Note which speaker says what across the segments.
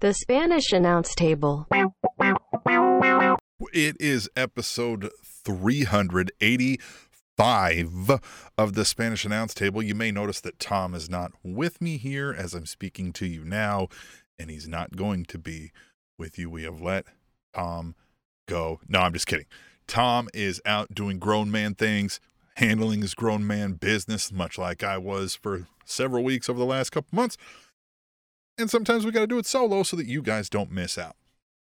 Speaker 1: The Spanish Announce Table.
Speaker 2: It is episode 385 of the Spanish Announce Table. You may notice that Tom is not with me here as I'm speaking to you now, and he's not going to be with you. We have let Tom go. No, I'm just kidding. Tom is out doing grown man things, handling his grown man business, much like I was for several weeks over the last couple months. And sometimes we got to do it solo so that you guys don't miss out.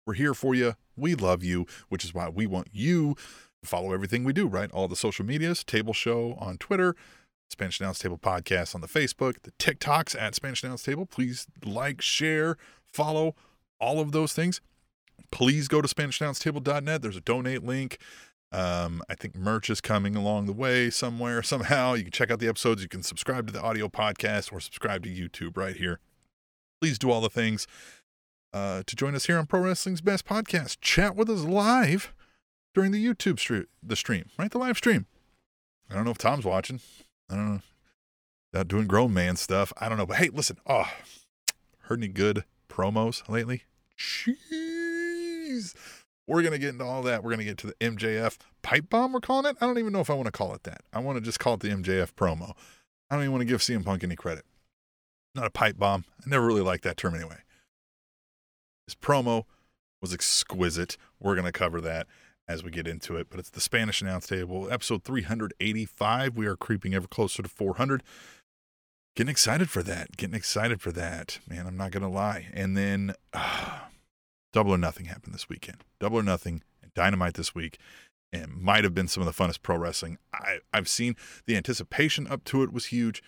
Speaker 2: We're here for you. We love you, which is why we want you to follow everything we do, right? All the social medias, Table Show on Twitter, Spanish Announce Table Podcast on the Facebook, the TikToks at Spanish Announce Table. Please like, share, follow all of those things. Please go to SpanishAnnounceTable.net. There's a donate link. Um, I think merch is coming along the way somewhere, somehow. You can check out the episodes. You can subscribe to the audio podcast or subscribe to YouTube right here. Please do all the things uh, to join us here on Pro Wrestling's Best Podcast. Chat with us live during the YouTube stream, the stream, right? The live stream. I don't know if Tom's watching. I don't know. Not doing grown man stuff. I don't know. But hey, listen. Oh, heard any good promos lately? Jeez. We're going to get into all that. We're going to get to the MJF pipe bomb, we're calling it. I don't even know if I want to call it that. I want to just call it the MJF promo. I don't even want to give CM Punk any credit. Not a pipe bomb. I never really liked that term anyway. His promo was exquisite. We're going to cover that as we get into it. But it's the Spanish announce table, episode 385. We are creeping ever closer to 400. Getting excited for that. Getting excited for that. Man, I'm not going to lie. And then uh, Double or Nothing happened this weekend. Double or Nothing and Dynamite this week. And might have been some of the funnest pro wrestling I, I've seen. The anticipation up to it was huge.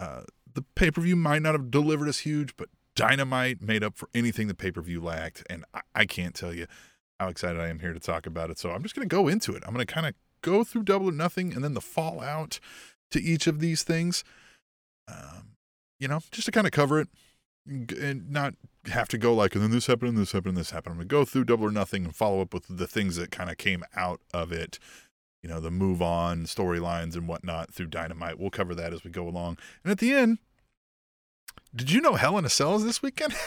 Speaker 2: Uh, the pay per view might not have delivered as huge, but Dynamite made up for anything the pay per view lacked. And I, I, can't tell you how excited I am here to talk about it. So I'm just going to go into it. I'm going to kind of go through Double or Nothing and then the fallout to each of these things. Um, you know, just to kind of cover it and not have to go like, and then this happened, and this happened, and this happened. I'm going to go through Double or Nothing and follow up with the things that kind of came out of it you know, the move on storylines and whatnot through Dynamite. We'll cover that as we go along. And at the end, did you know Hell in a Cell is this weekend?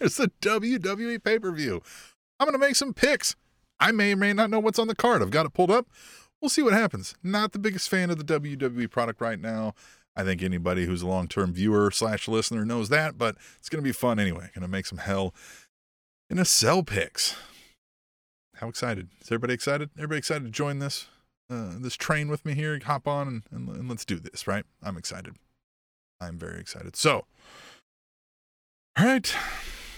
Speaker 2: It's a WWE pay per view. I'm going to make some picks. I may or may not know what's on the card. I've got it pulled up. We'll see what happens. Not the biggest fan of the WWE product right now. I think anybody who's a long term viewer slash listener knows that, but it's going to be fun anyway. Going to make some Hell in a Cell picks. How excited? Is everybody excited? Everybody excited to join this uh, this train with me here? Hop on and, and, and let's do this, right? I'm excited. I'm very excited. So, all right,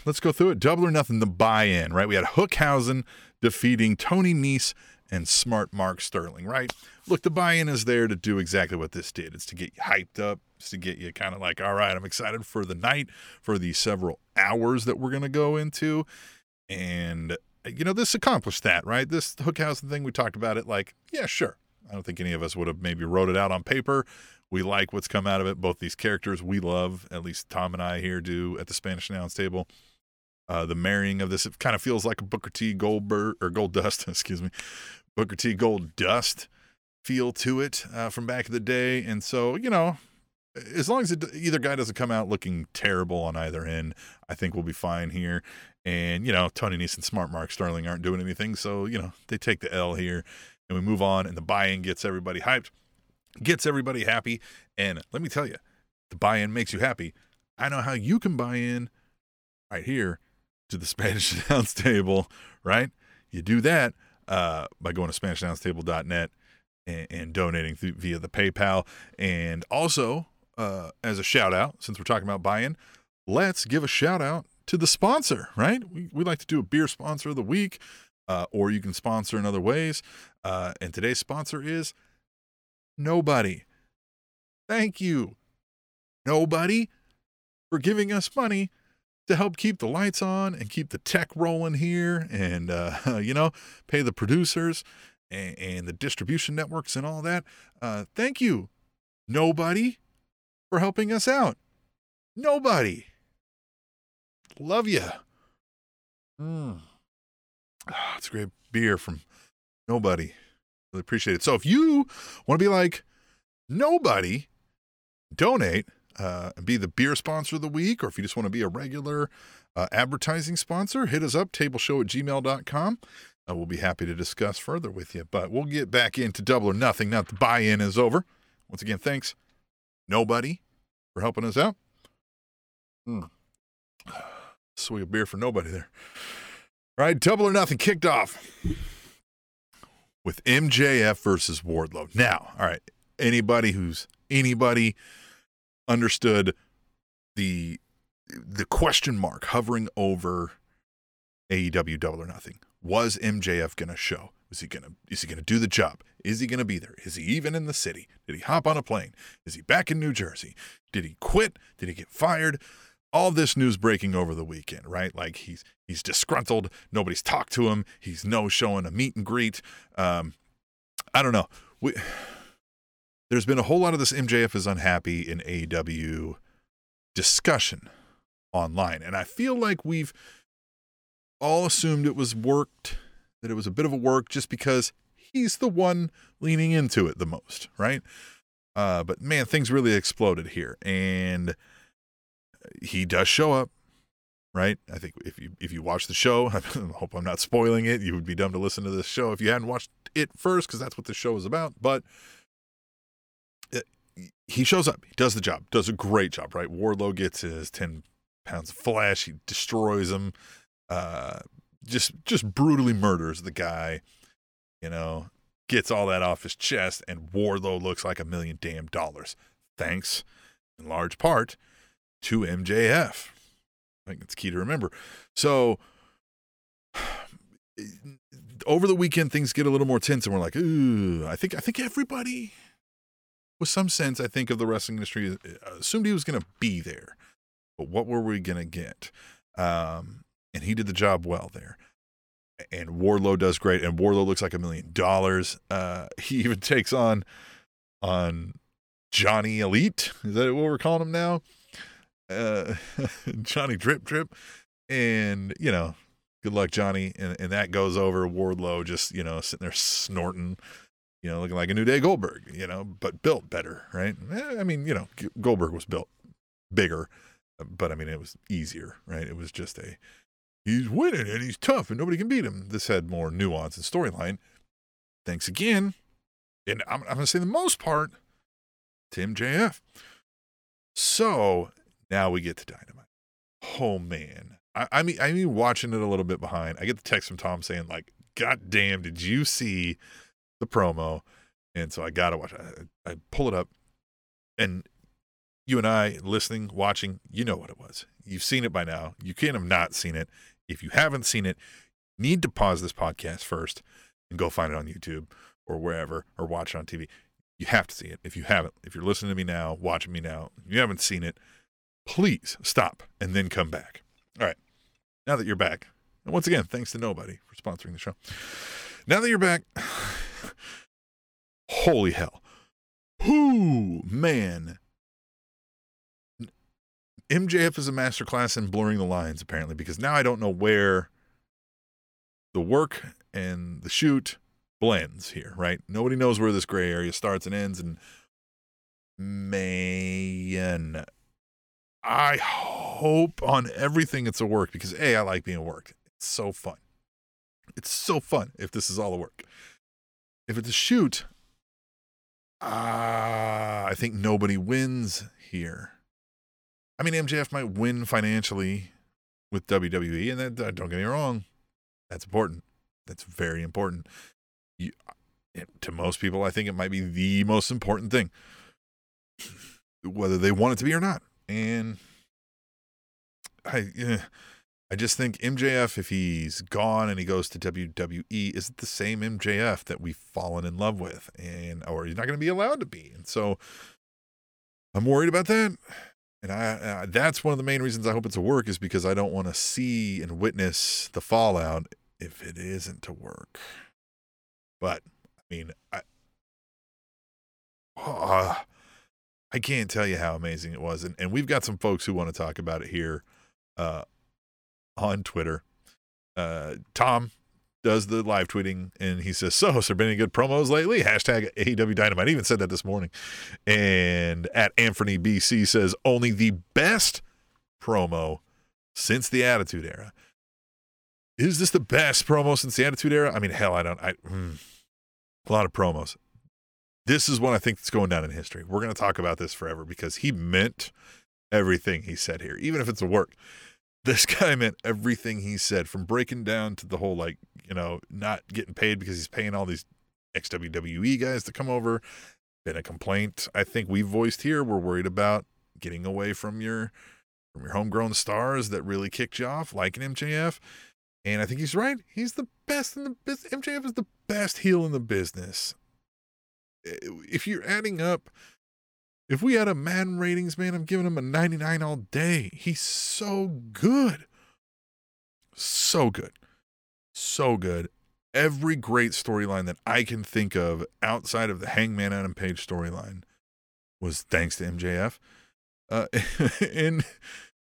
Speaker 2: let's go through it. Double or nothing, the buy in, right? We had Hookhausen defeating Tony Nese and Smart Mark Sterling, right? Look, the buy in is there to do exactly what this did. It's to get you hyped up, it's to get you kind of like, all right, I'm excited for the night, for the several hours that we're to go into. And, you know, this accomplished that, right? This Hookhausen thing, we talked about it like, yeah, sure. I don't think any of us would have maybe wrote it out on paper. We like what's come out of it. Both these characters we love, at least Tom and I here do at the Spanish announce table. Uh, the marrying of this, it kind of feels like a Booker T Goldberg or Gold Dust, excuse me, Booker T Gold Dust feel to it uh, from back in the day. And so, you know, as long as it, either guy doesn't come out looking terrible on either end, I think we'll be fine here. And, you know, Tony and Smart Mark Sterling aren't doing anything. So, you know, they take the L here and we move on, and the buy in gets everybody hyped gets everybody happy. And let me tell you, the buy in makes you happy. I know how you can buy in right here to the Spanish Announce Table, right? You do that uh, by going to SpanishAnnounceTable.net and, and donating through, via the PayPal. And also, uh, as a shout out, since we're talking about buy in, let's give a shout out to the sponsor, right? We, we like to do a beer sponsor of the week, uh, or you can sponsor in other ways. Uh, and today's sponsor is Nobody. Thank you. Nobody for giving us money to help keep the lights on and keep the tech rolling here and, uh, you know, pay the producers and, and, the distribution networks and all that. Uh, thank you. Nobody for helping us out. Nobody. Love you. Mm. Oh, it's a great beer from Nobody. Really appreciate it. So if you want to be like nobody, donate. uh, and be the beer sponsor of the week, or if you just want to be a regular uh, advertising sponsor, hit us up, tableshow at gmail.com. Uh, we'll be happy to discuss further with you. But we'll get back into double or nothing now that the buy in is over. Once again, thanks, nobody, for helping us out. Hmm. Sweet beer for nobody there. All right, double or nothing kicked off with MJF versus Wardlow. Now, all right, anybody who's anybody understood the the question mark hovering over AEW Double or Nothing. Was MJF to show? Is he to is he to do the job? Is he to be there? Is he even in the city? Did he hop on a plane? Is he back in New Jersey? Did he quit? Did he get fired? All this news breaking over the weekend, right? Like he's he's disgruntled. Nobody's talked to him. He's no showing a meet and greet. Um, I don't know. We, there's been a whole lot of this MJF is unhappy in AEW discussion online. And I feel like we've all assumed it was worked, that it was a bit of a work just because he's the one leaning into it the most, right? Uh, but man, things really exploded here. And he does show up, right? I think if you if you watch the show, I hope I'm not spoiling it. You would be dumb to listen to this show if you hadn't watched it first, because that's what the show is about. But he shows up, he does the job, does a great job, right? Wardlow gets his 10 pounds of flesh, he destroys him, uh, just just brutally murders the guy, you know, gets all that off his chest, and Wardlow looks like a million damn dollars. Thanks, in large part, to MJF. I think it's key to remember. So over the weekend things get a little more tense and we're like, ooh, I think I think everybody with some sense, I think, of the wrestling industry, uh, assumed he was to be there. But what were we to get? Um, and he did the job well there. And Wardlow does great, and Wardlow looks like a million dollars. Uh, he even takes on on Johnny Elite. Is that what we're calling him now? Uh, Johnny Drip Drip, and you know, good luck, Johnny. And and that goes over. Wardlow just you know sitting there snorting you know, looking like a New Day Goldberg, you know, but built better, right? Eh, I mean, you know, Goldberg was built bigger, but I mean, it was easier, right? It was just a he's winning and he's tough and nobody can beat him. This had more nuance and storyline. Thanks again, and I'm, I'm going to say the most part, Tim JF. So now we get to Dynamite. Oh man, I, I mean, I mean, watching it a little bit behind. I get the text from Tom saying like, "God damn, did you see?" the promo, and so I gotta watch. I, I pull it up, and you and I listening, watching, you know what it was. You've seen it by now. You can't have not seen it. If you haven't seen it, need to pause this podcast first and go find it on YouTube or wherever or watch it on TV. You have to see it. If you haven't, if you're listening to me now, watching me now, you haven't seen it, please stop and then come back. All right. Now that you're back, and once again, thanks to nobody for sponsoring the show. Now that you're back, Holy hell. Whoo, man. MJF is a masterclass in blurring the lines, apparently, because now I don't know where the work and the shoot blends here, right? Nobody knows where this gray area starts and ends. And man, I hope on everything it's a work because A, I like being worked. It's so fun. It's so fun if this is all a work. If it's a shoot, uh, I think nobody wins here. I mean, MJF might win financially with WWE, and that, don't get me wrong, that's important. That's very important. You, to most people, I think it might be the most important thing, whether they want it to be or not. And I, eh, I just think MJF, if he's gone and he goes to WWE, is it the same MJF that we've fallen in love with, and or he's not going to be allowed to be. And so I'm worried about that. And I, I, that's one of the main reasons I hope it's a work is because I don't want to see and witness the fallout if it isn't to work. But I mean, I, uh, I can't tell you how amazing it was, and and we've got some folks who want to talk about it here. Uh, on Twitter. Uh, Tom, does the live tweeting and he says, So, has there been any good promos lately? Hashtag AEW Dynamite. Even said that this morning. And at Anthony BC says, Only the best promo since the Attitude Era. Is this the best promo since the Attitude Era? I mean, hell, I don't. I, mm, a lot of promos. This is one I think that's going down in history. We're going to talk about this forever because he meant everything he said here, even if it's a work. This guy meant everything he said, from breaking down to the whole like, you know, not getting paid because he's paying all these XWWE guys to come over. Been a complaint I think we voiced here. We're worried about getting away from your from your homegrown stars that really kicked you off, like an MJF. And I think he's right. He's the best in the business. MJF is the best heel in the business. Eh, if you're adding up if we had a Madden ratings, man, I'm giving him a 99 all day. He's so good. So good. So good. Every great storyline that I can think of outside of the Hangman Adam Page storyline was thanks to MJF. Uh, in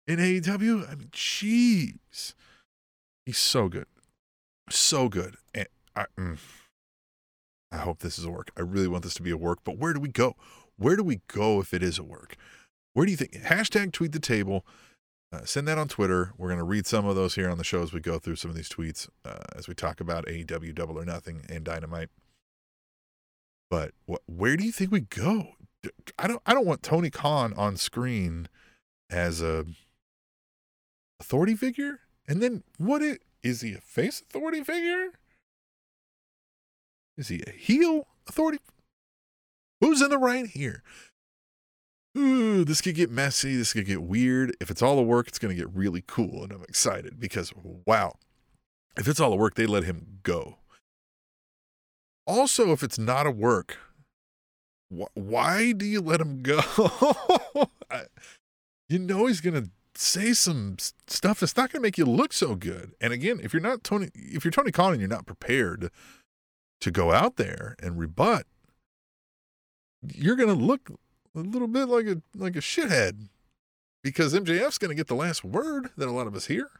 Speaker 2: in AEW, I mean, jeez, he's so good, so good. And I, mm, I hope this is a work. I really want this to be a work. But where do we go? Where do we go if it is a work? Where do you think? Hashtag tweet the table. Uh, send that on Twitter. We're going to read some of those here on the show as we go through some of these tweets uh, as we talk about AEW Double or Nothing and Dynamite. But wh- where do you think we go? I don't. I don't want Tony Khan on screen as a authority figure. And then what is, is he a face authority figure? Is he a heel authority? Who's in the right here? Ooh, this could get messy. This could get weird. If it's all a work, it's going to get really cool. And I'm excited because, wow, if it's all a work, they let him go. Also, if it's not a work, wh- why do you let him go? you know he's going to say some stuff that's not going to make you look so good. And again, if you're not Tony, if you're Tony and you're not prepared to go out there and rebut, you're going to look a little bit like a like a shithead because MJF's going to get the last word that a lot of us hear.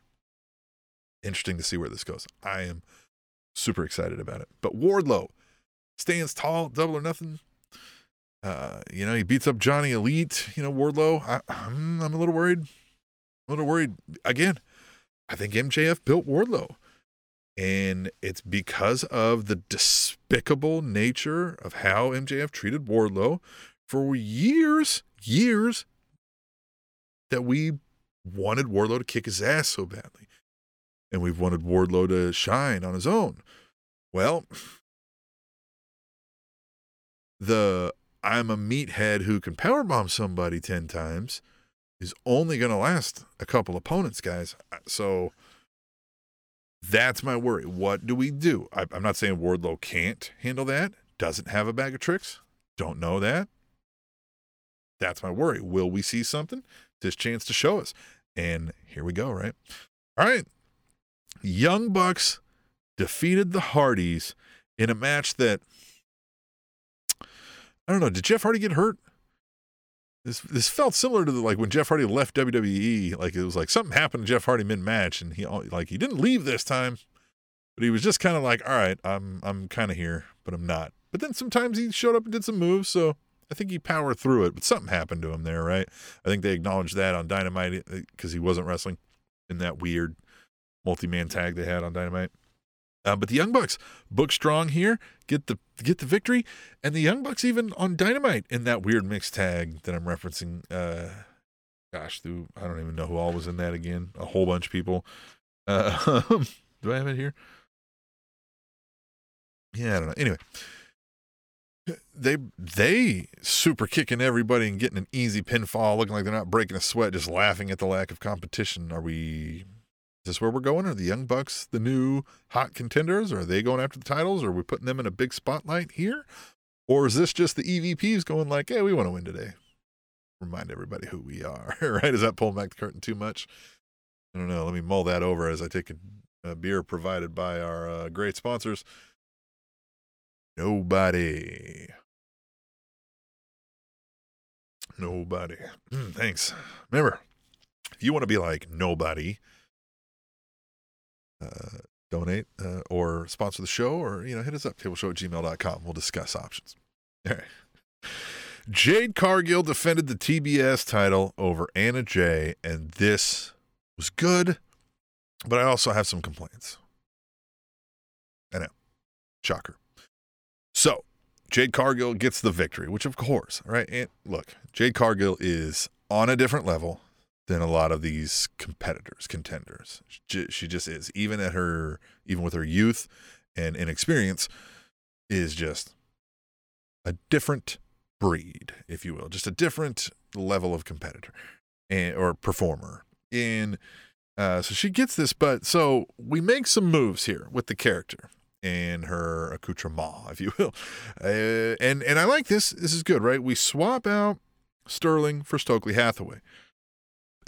Speaker 2: Interesting to see where this goes. I am super excited about it. But Wardlow stands tall, double or nothing. Uh, you know, he beats up Johnny Elite. You know, Wardlow. I, I'm, I'm a little worried. A little worried. Again, I think MJF built Wardlow. And it's because of the despicable nature of how MJF treated Wardlow for years, years, that we wanted Wardlow to kick his ass so badly. And we've wanted Wardlow to shine on his own. Well, the I'm a meathead who can powerbomb somebody 10 times is only going to last a couple opponents, guys. So that's my worry. What do we do? I, am not saying Wardlow can't handle that, doesn't have a bag of tricks, don't know that. That's my worry. Will we see something? This chance to show us. And here we go, right? All right. Young Bucks defeated the Hardys in a match that I don't know. Did Jeff Hardy get hurt? This this felt similar to the, like when Jeff Hardy left WWE. Like it was like something happened to Jeff Hardy mid match, and he like he didn't leave this time, but he was just kind of like, all right, I'm I'm kind of here, but I'm not. But then sometimes he showed up and did some moves, so I think he powered through it. But something happened to him there, right? I think they acknowledged that on Dynamite because uh, he wasn't wrestling in that weird multi man tag they had on Dynamite. Uh, but the Young Bucks book strong here, get the get the victory, and the Young Bucks even on Dynamite in that weird mixed tag that I'm referencing. Uh, gosh, through I don't even know who all was in that again. A whole bunch of people. Uh, do I have it here? Yeah, I don't know. Anyway, they they super kicking everybody and getting an easy pinfall, looking like they're not breaking a sweat, just laughing at the lack of competition. Are we this where we're going? Are the Young Bucks the new hot contenders? Are they going after the titles? Are we putting them in a big spotlight here? Or is this just the EVPs going like, hey, we want to win today? Remind everybody who we are, right? Is that pulling back the curtain too much? I don't know. Let me mull that over as I take a, a beer provided by our uh, great sponsors. Nobody. Nobody. Mm, thanks. Remember, if you want to be like nobody, uh, donate uh, or sponsor the show or, you know, hit us up, tableshow at gmail.com. We'll discuss options. All right. Jade Cargill defended the TBS title over Anna Jay, and this was good, but I also have some complaints. I know. Shocker. So, Jade Cargill gets the victory, which of course, right? And look, Jade Cargill is on a different level than a lot of these competitors, contenders. She just is, even at her, even with her youth and inexperience, is just a different breed, if you will, just a different level of competitor and or performer. And uh, so she gets this, but so we make some moves here with the character and her accoutrement, if you will. Uh, and and I like this. This is good, right? We swap out Sterling for Stokely Hathaway,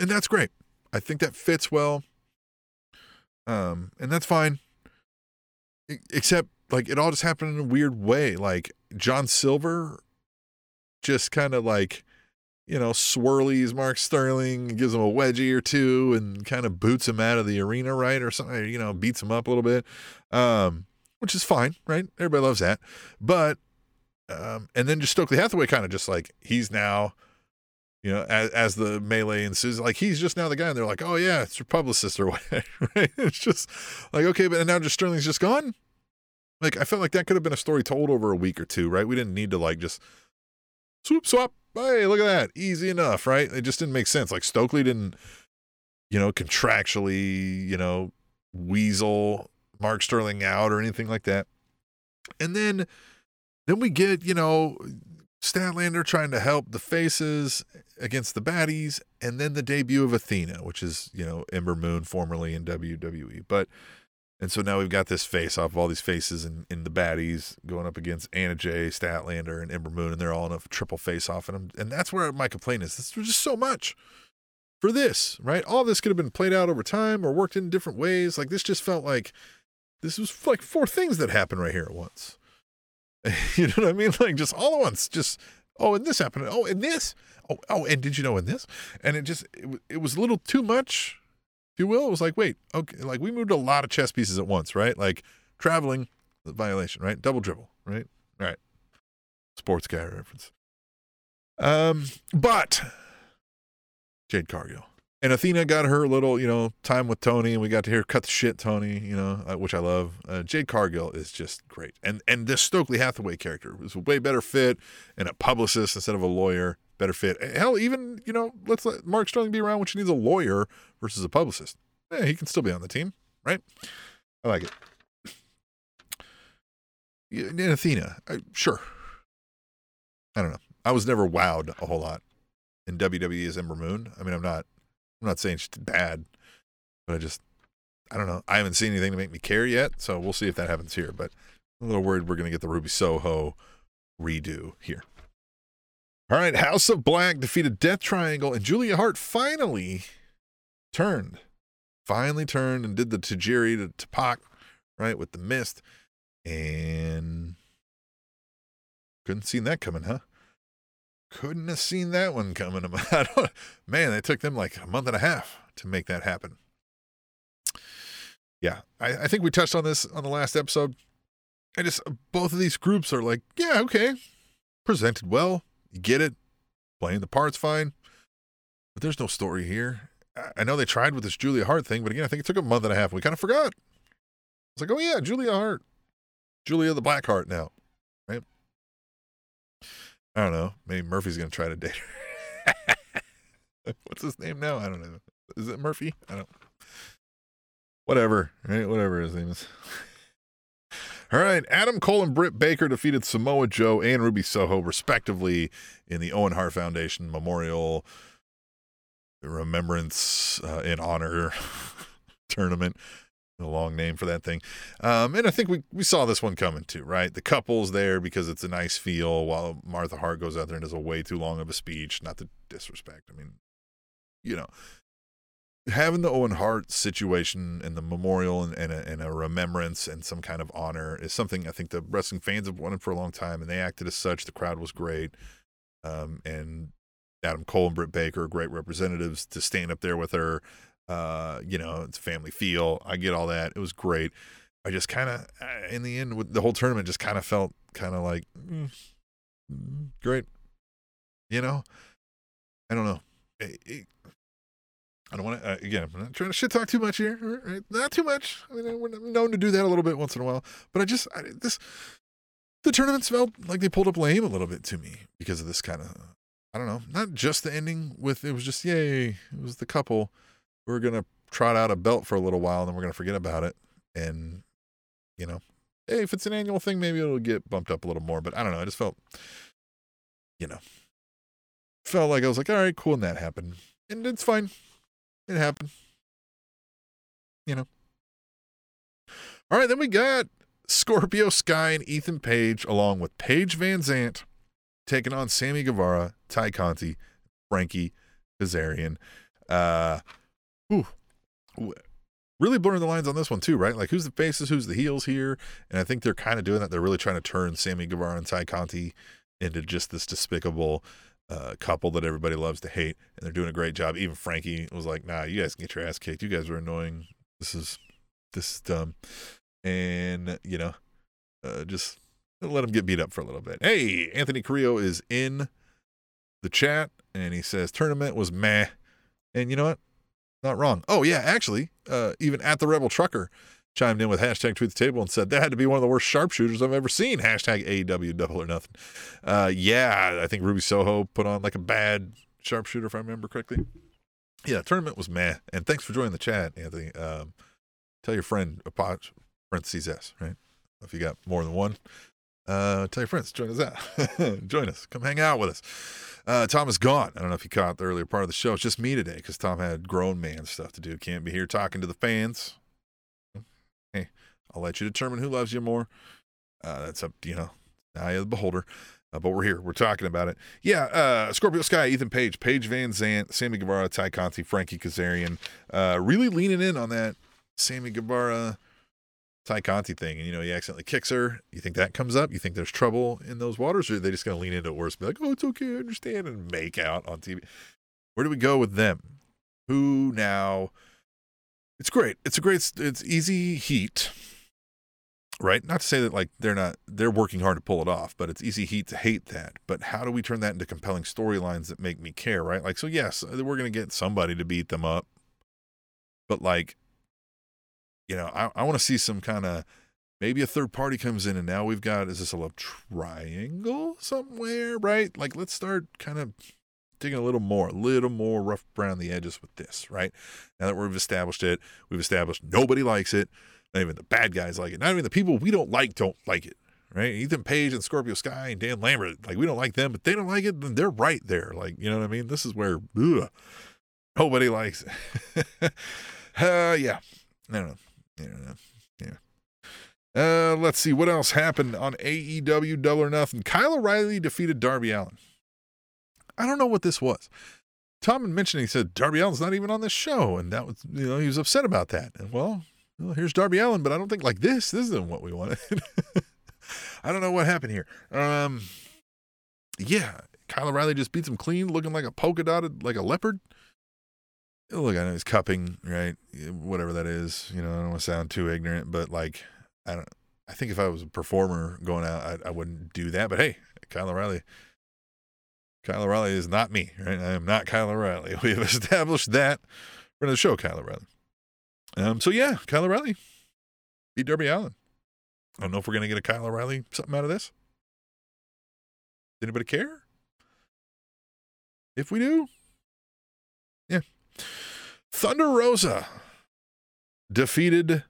Speaker 2: and that's great. I think that fits well. Um, and that's fine. Except like it all just happened in a weird way. Like John Silver just kind of like you know, swirlies Mark Sterling, gives him a wedgie or two, and kind of boots him out of the arena, right, or something. You know, beats him up a little bit. Um, which is fine, right? Everybody loves that. But um, and then just Stokely Hathaway kind of just like he's now, you know, as, as the melee ensues, like he's just now the guy, and they're like, oh yeah, it's your publicist or what, right? It's just like okay, but now just Sterling's just gone. Like I felt like that could have been a story told over a week or two, right? We didn't need to like just swoop swap. Hey, look at that, easy enough, right? It just didn't make sense. Like Stokely didn't, you know, contractually, you know, weasel Mark Sterling out or anything like that. And then then we get, you know, Statlander trying to help the faces against the baddies, and then the debut of Athena, which is, you know, Ember Moon formerly in WWE. But and so now we've got this face off of all these faces in, in the baddies going up against Anna Jay, Statlander, and Ember Moon, and they're all in a triple face off. And, and that's where my complaint is. There's just so much for this, right? All this could have been played out over time or worked in different ways. Like this just felt like this was like four things that happened right here at once. you know what I mean? Like just all at once. Just oh, and this happened. Oh, and this. Oh, oh, and did you know in this? And it just it, it was a little too much, if you will. It was like wait, okay, like we moved a lot of chess pieces at once, right? Like traveling, violation, right? Double dribble, right? All right. Sports guy reference. Um, but Jade Cargill and Athena got her little, you know, time with Tony, and we got to hear "cut the shit, Tony," you know, uh, which I love. Uh, Jade Cargill is just great, and and this Stokely Hathaway character was a way better fit, and a publicist instead of a lawyer, better fit. Hell, even you know, let's let Mark Sterling be around when she needs a lawyer versus a publicist. Yeah, he can still be on the team, right? I like it. And Athena, I, sure. I don't know. I was never wowed a whole lot in WWE as Ember Moon. I mean, I'm not I'm not saying she's bad, but I just, I don't know. I haven't seen anything to make me care yet, so we'll see if that happens here. But I'm a little worried we're going to get the Ruby Soho redo here. All right, House of Black defeated Death Triangle, and Julia Hart finally turned, finally turned and did the Tajiri to, to Pac, right, with the mist. And couldn't see that coming, huh? Couldn't have seen that one coming. Man, it took them like a month and a half to make that happen. Yeah, I, I think we touched on this on the last episode. I just both of these groups are like, yeah, okay, presented well, you get it, playing the parts fine, but there's no story here. I know they tried with this Julia Hart thing, but again, I think it took a month and a half. We kind of forgot. It's like, oh yeah, Julia Hart, Julia the Black Heart now. I don't know. Maybe Murphy's gonna try to date her. What's his name now? I don't know. Is it Murphy? I don't. Whatever. Right? Whatever his name is. All right, Adam Cole and Britt Baker defeated Samoa Joe and Ruby Soho, respectively, in the Owen Hart Foundation Memorial Remembrance uh, in Honor tournament a long name for that thing. Um, and I think we, we saw this one coming too, right? The couple's there because it's a nice feel while Martha Hart goes out there and does a way too long of a speech. Not to disrespect. I mean, you know, having the Owen Hart situation and the memorial and, and, a, and a remembrance and some kind of honor is something I think the wrestling fans have wanted for a long time. And they acted as such. The crowd was great. Um, and Adam Cole and Britt Baker great representatives to stand up there with her Uh, you know, it's a family feel. I get all that. It was great. I just kind of, in the end, with the whole tournament, just kind of felt kind of like, mm, mm, great. You know, I don't know. It, it, I don't want to, uh, again, I'm not trying to shit talk too much here. Right? Not too much. I mean, we're known to do that a little bit once in a while. But I just, I, this, the tournaments felt like they pulled up lame a little bit to me because of this kind of, I don't know, not just the ending with, it was just, yay, it was the couple. We are going to trot out a belt for a little while and then we're to forget about it. And, you know, hey, if it's an annual thing, maybe it'll get bumped up a little more. But I don't know. I just felt, you know, felt like I was like, all right, cool. And that happened. And it's fine. It happened. You know. All right, then we got Scorpio Sky and Ethan Page, along with Paige VanZant, taking on Sammy Guevara, Tay Conti, Frankie Kazarian. Uh, whew, really blurring the lines on this one too, right? Like who's the faces, who's the heels here? And I think they're kind of doing that. They're really trying to turn Sammy Guevara and Tay Conti into just this despicable uh, couple that everybody loves to hate, and they're doing a great job. Even Frankie was like, "Nah, you guys can get your ass kicked. You guys are annoying. This is this is dumb," and you know, uh, just let them get beat up for a little bit. Hey, Anthony Carrillo is in the chat, and he says tournament was meh, and you know what? Not wrong. Oh yeah, actually, uh, even at the Rebel Trucker chimed in with hashtag tweet the table and said that had to be one of the worst sharpshooters I've ever seen. Hashtag AEW double or nothing. Uh, yeah, I think Ruby Soho put on like a bad sharpshooter if I remember correctly. Yeah, tournament was meh. And thanks for joining the chat, Anthony. Um, tell your friend, parentheses S, right? If you got more than one, uh, tell your friends, join us out. join us. Come hang out with us. Uh, Tom is gone. I don't know if you caught the earlier part of the show. It's just me today because Tom had grown man stuff to do. Can't be here talking to the fans. Hey, I'll let you determine who loves you more. Uh, that's up, you know, eye of the beholder. Uh, but we're here. We're talking about it. Yeah, uh, Scorpio Sky, Ethan Page, Paige VanZant, Sammy Guevara, Tay Conti, Frankie Kazarian. Uh, really leaning in on that Sammy Guevara, Tay Conti thing. And, you know, he accidentally kicks her. You think that comes up? You think there's trouble in those waters? Or are they just going to lean into it worse? Be like, oh, it's okay. I understand. And make out on TV. Where do we go with them? Who now it's great. It's a great. It's easy heat, right? Not to say that like they're not they're working hard to pull it off, but it's easy heat to hate that. But how do we turn that into compelling storylines that make me care, right? Like so, yes, we're gonna get somebody to beat them up, but like, you know, I, I want to see some kind of maybe a third party comes in and now we've got is this a love triangle somewhere, right? Like let's start kind of digging a little more, a little more rough around the edges with this, right? Now that we've established it, we've established nobody likes it. Not even the bad guys like it. Not even the people we don't like don't like it, right? Ethan Page and Scorpio Sky and Dan Lambert, like we don't like them, but they don't like it, then they're right there. Like, you know what I mean? This is where ugh, nobody likes it. uh, yeah. I don't know. Yeah. Uh, let's see what else happened on AEW Double or Nothing. Kyle O'Reilly defeated Darby Allin. I don't know what this was. Tom mentioned he said Darby Allin's not even on this show, and that was you know he was upset about that. And well, well here's Darby Allin, but I don't think like this. This isn't what we wanted. I don't know what happened here. Um, yeah, Kyle O'Reilly just beats him clean, looking like a polka dotted, like a leopard. Look, I know he's cupping, right? Whatever that is, you know. I don't want to sound too ignorant, but like, I don't. I think if I was a performer going out, I, I wouldn't do that. But hey, Kyle O'Reilly Kyle O'Reilly is not me, right? I am not Kyle O'Reilly. We have established that for the show, Kyle O'Reilly. Um, so yeah, Kyle O'Reilly beat Darby Allin. I don't know if we're gonna get a Kyle O'Reilly something out of this. Anybody care? If we do, yeah. Thunder Rosa defeated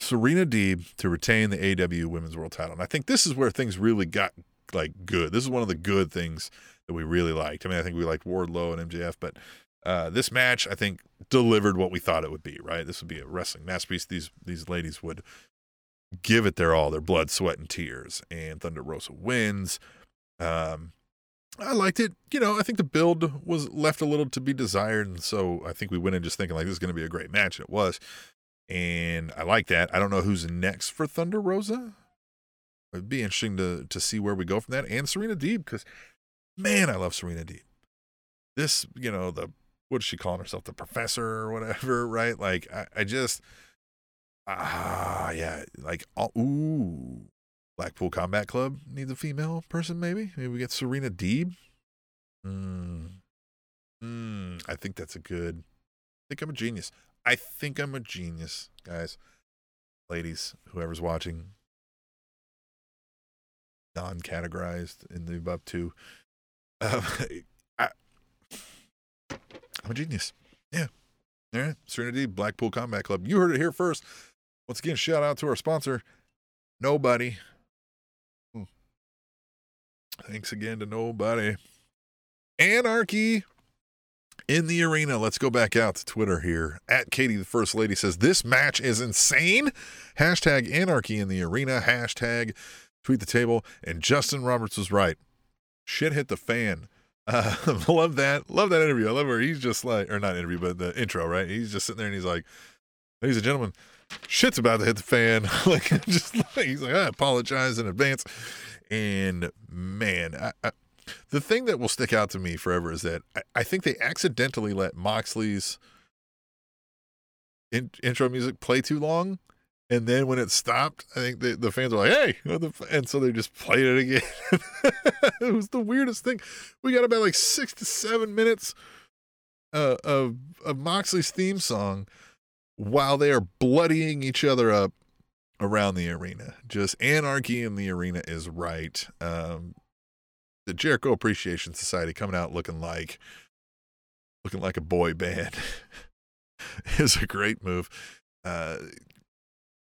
Speaker 2: Serena Deeb to retain the AW Women's World Title. And I think this is where things really got like good. This is one of the good things that we really liked. I mean, I think we liked Wardlow and MJF, but uh, this match I think delivered what we thought it would be. Right, this would be a wrestling masterpiece. These these ladies would give it their all, their blood, sweat, and tears. And Thunder Rosa wins. Um, I liked it. You know, I think the build was left a little to be desired, and so I think we went in just thinking like this is going to be a great match. And it was, and I like that. I don't know who's next for Thunder Rosa. It'd be interesting to to see where we go from that. And Serena Deeb, because man, I love Serena Deeb. This, you know, the what is she calling herself? The professor or whatever, right? Like, I, I just, ah, yeah, like, oh, ooh, Blackpool Combat Club needs a female person, maybe. Maybe we get Serena Deeb. Hmm. Hmm. I think that's a good. I think I'm a genius. I think I'm a genius, guys, ladies, whoever's watching. Non-categorized in the above two. Um, I, I'm a genius. Yeah. All right. Serenity Blackpool Combat Club. You heard it here first. Once again, shout out to our sponsor, Nobody. Thanks again to Nobody. Anarchy in the arena. Let's go back out to Twitter here. At Katie, the First Lady says, This match is insane. Hashtag anarchy in the arena. Hashtag tweet the table. And Justin Roberts was right. Shit hit the fan. Uh, love that. Love that interview. I love where he's just like, or not interview, but the intro, right? He's just sitting there and he's like, ladies and gentlemen, shit's about to hit the fan. like, just like, he's like, I apologize in advance. And man, I, I, the thing that will stick out to me forever is that I, I think they accidentally let Moxley's in, intro music play too long. And then when it stopped, I think the, the fans were like, hey, and so they just played it again. it was the weirdest thing. We got about like six to seven minutes uh, of, of Moxley's theme song while they are bloodying each other up around the arena. Just anarchy in the arena is right. Um, the Jericho Appreciation Society coming out looking like looking like a boy band is a great move. Uh,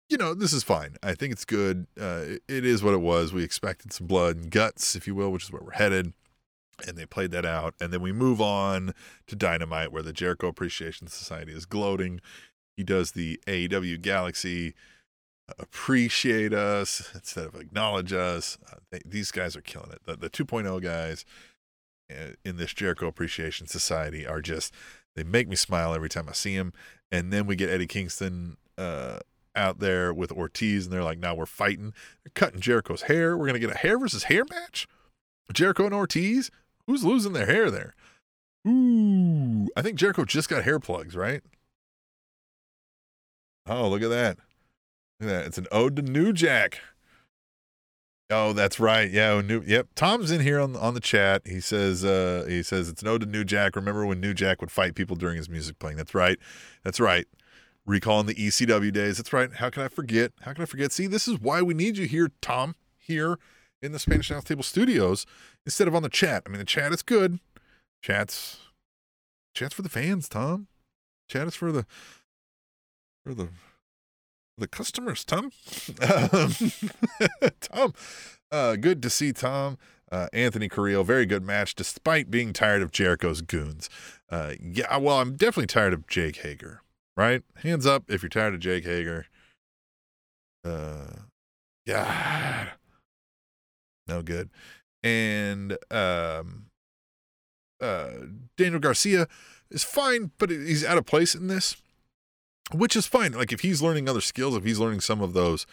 Speaker 2: you know, this is fine. I think it's good. Uh, it is what it was. We expected some blood and guts, if you will, which is where we're headed. And they played that out. And then we move on to Dynamite, where the Jericho Appreciation Society is gloating. He does the AEW Galaxy appreciate us instead of acknowledge us. Uh, they, these guys are killing it. The, the 2.0 guys uh, in this Jericho Appreciation Society are just, they make me smile every time I see them. And then we get Eddie Kingston uh, out there with Ortiz, and they're like, now we're fighting. They're cutting Jericho's hair. We're going to get a hair versus hair match? Jericho and Ortiz? Who's losing their hair there? Ooh, I think Jericho just got hair plugs, right? Oh, look at that. Look at that. It's an ode to New Jack. Oh, that's right. Yeah, new, yep. Tom's in here on on the chat. He says uh he says it's an ode to New Jack. Remember when New Jack would fight people during his music playing? That's right. That's right. Recalling the ECW days. That's right. How can I forget? How can I forget? See, this is why we need you here, Tom, here in the Spanish Announce Table Studios instead of on the chat. I mean, the chat is good. Chat's chat's for the fans, Tom. Chat is for the for the the customers, Tom. Tom, uh, good to see Tom. Uh, Anthony Carrillo, very good match, despite being tired of Jericho's goons. Uh, yeah, well, I'm definitely tired of Jake Hager, right? Hands up if you're tired of Jake Hager. Uh, God, no good. And um, uh, Daniel Garcia is fine, but he's out of place in this which is fine. Like if he's learning other skills, if he's learning some of those,